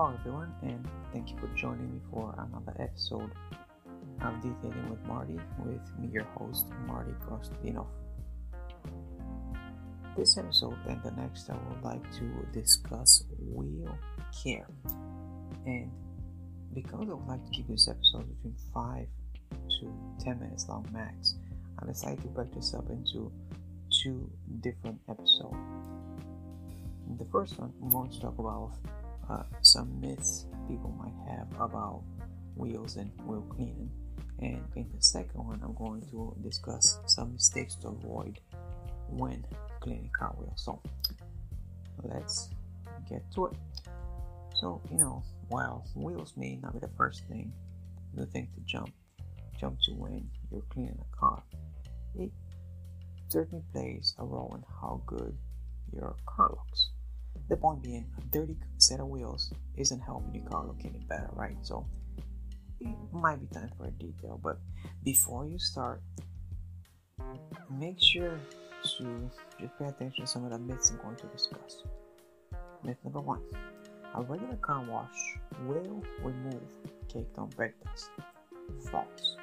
Hello, everyone, and thank you for joining me for another episode of Detailing with Marty, with me, your host, Marty Kostadinov. This episode and the next, I would like to discuss wheel care. And because I would like to keep this episode between 5 to 10 minutes long max, I decided to break this up into two different episodes. The first one, I'm going to talk about uh, some myths people might have about wheels and wheel cleaning. And in the second one, I'm going to discuss some mistakes to avoid when cleaning car wheels. So let's get to it. So, you know, while wheels may not be the first thing the thing to jump jump to when you're cleaning a car, it certainly plays a role in how good your car looks. The point being, a dirty set of wheels isn't helping your car look any better, right? So it might be time for a detail, but before you start, make sure to just pay attention to some of the myths I'm going to discuss. Myth number one a regular car wash will remove caked on brake dust. False.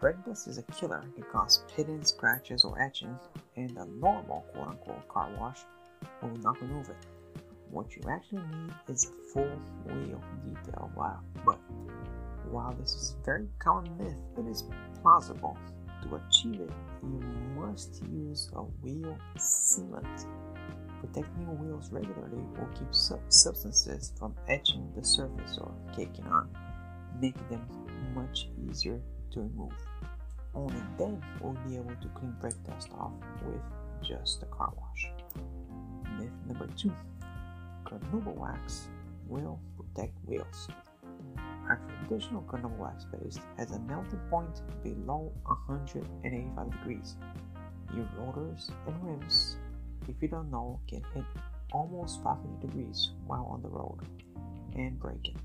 Brake dust is a killer. It causes pitting, scratches, or etching, and a normal quote unquote car wash will not remove it. What you actually need is a full wheel detail. Wow. But while this is a very common myth, it is plausible. To achieve it, you must use a wheel sealant. Protecting your wheels regularly will keep sub- substances from etching the surface or caking on, making them much easier to remove. Only then will be able to clean brake dust off with just a car wash. Myth number two carnauba wax will protect wheels. Our traditional carnauba wax paste has a melting point below 185 degrees. Your rotors and rims, if you don't know, can hit almost 500 degrees while on the road and braking.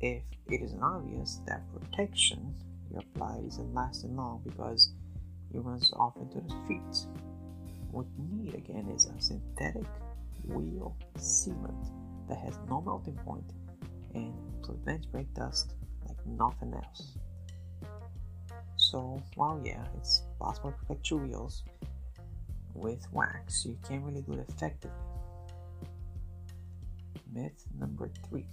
If it isn't obvious that protection you apply isn't lasting long because it runs off into the streets. What you need again is a synthetic wheel sealant that has no melting point and prevents brake dust like nothing else. So, while yeah, it's possible to protect your wheels with wax, you can't really do it effectively. Myth number three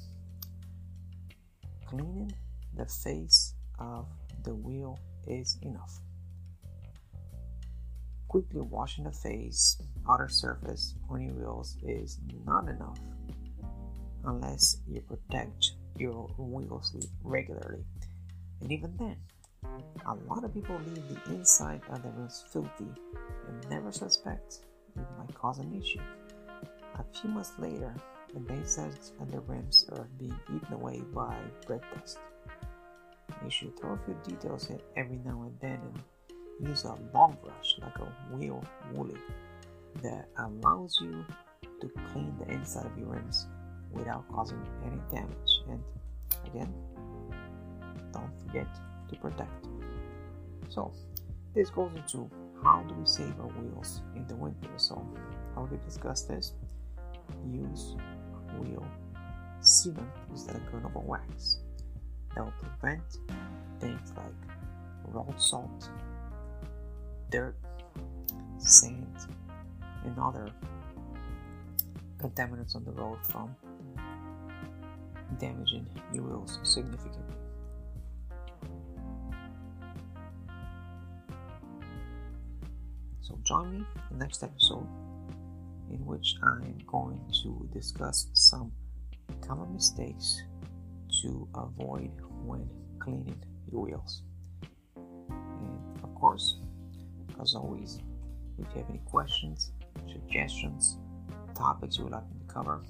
cleaning the face of the wheel is enough. Quickly washing the face, outer surface on your wheels is not enough unless you protect your wheels regularly. And even then, a lot of people leave the inside of their wheels filthy and never suspect it might cause an issue. A few months later, the sides of the rims are being eaten away by brake dust. You should throw a few details in every now and then and use a long brush like a wheel woolly that allows you to clean the inside of your rims without causing any damage. And again, don't forget to protect. So, this goes into how do we save our wheels in the winter. So, how we discuss this? Use wheel sealant instead of carnauba wax. That will prevent things like road salt, dirt, sand, and other contaminants on the road from damaging your wheels significantly. So join me in the next episode in which I'm going to discuss some common mistakes to avoid when cleaning your wheels. And of course, as always, if you have any questions, suggestions, topics you would like me to cover,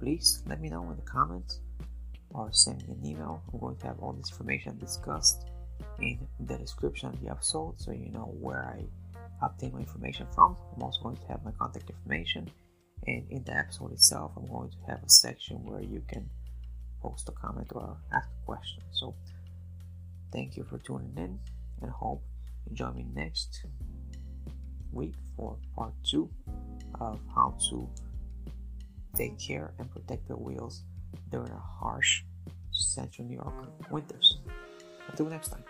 please let me know in the comments or send me an email. I'm going to have all this information discussed in the description of the episode so you know where I obtain my information from. I'm also going to have my contact information, and in the episode itself, I'm going to have a section where you can post a comment or ask a question. So, thank you for tuning in, and hope join me next week for part two of how to take care and protect the wheels during the harsh central New York winters. Until next time.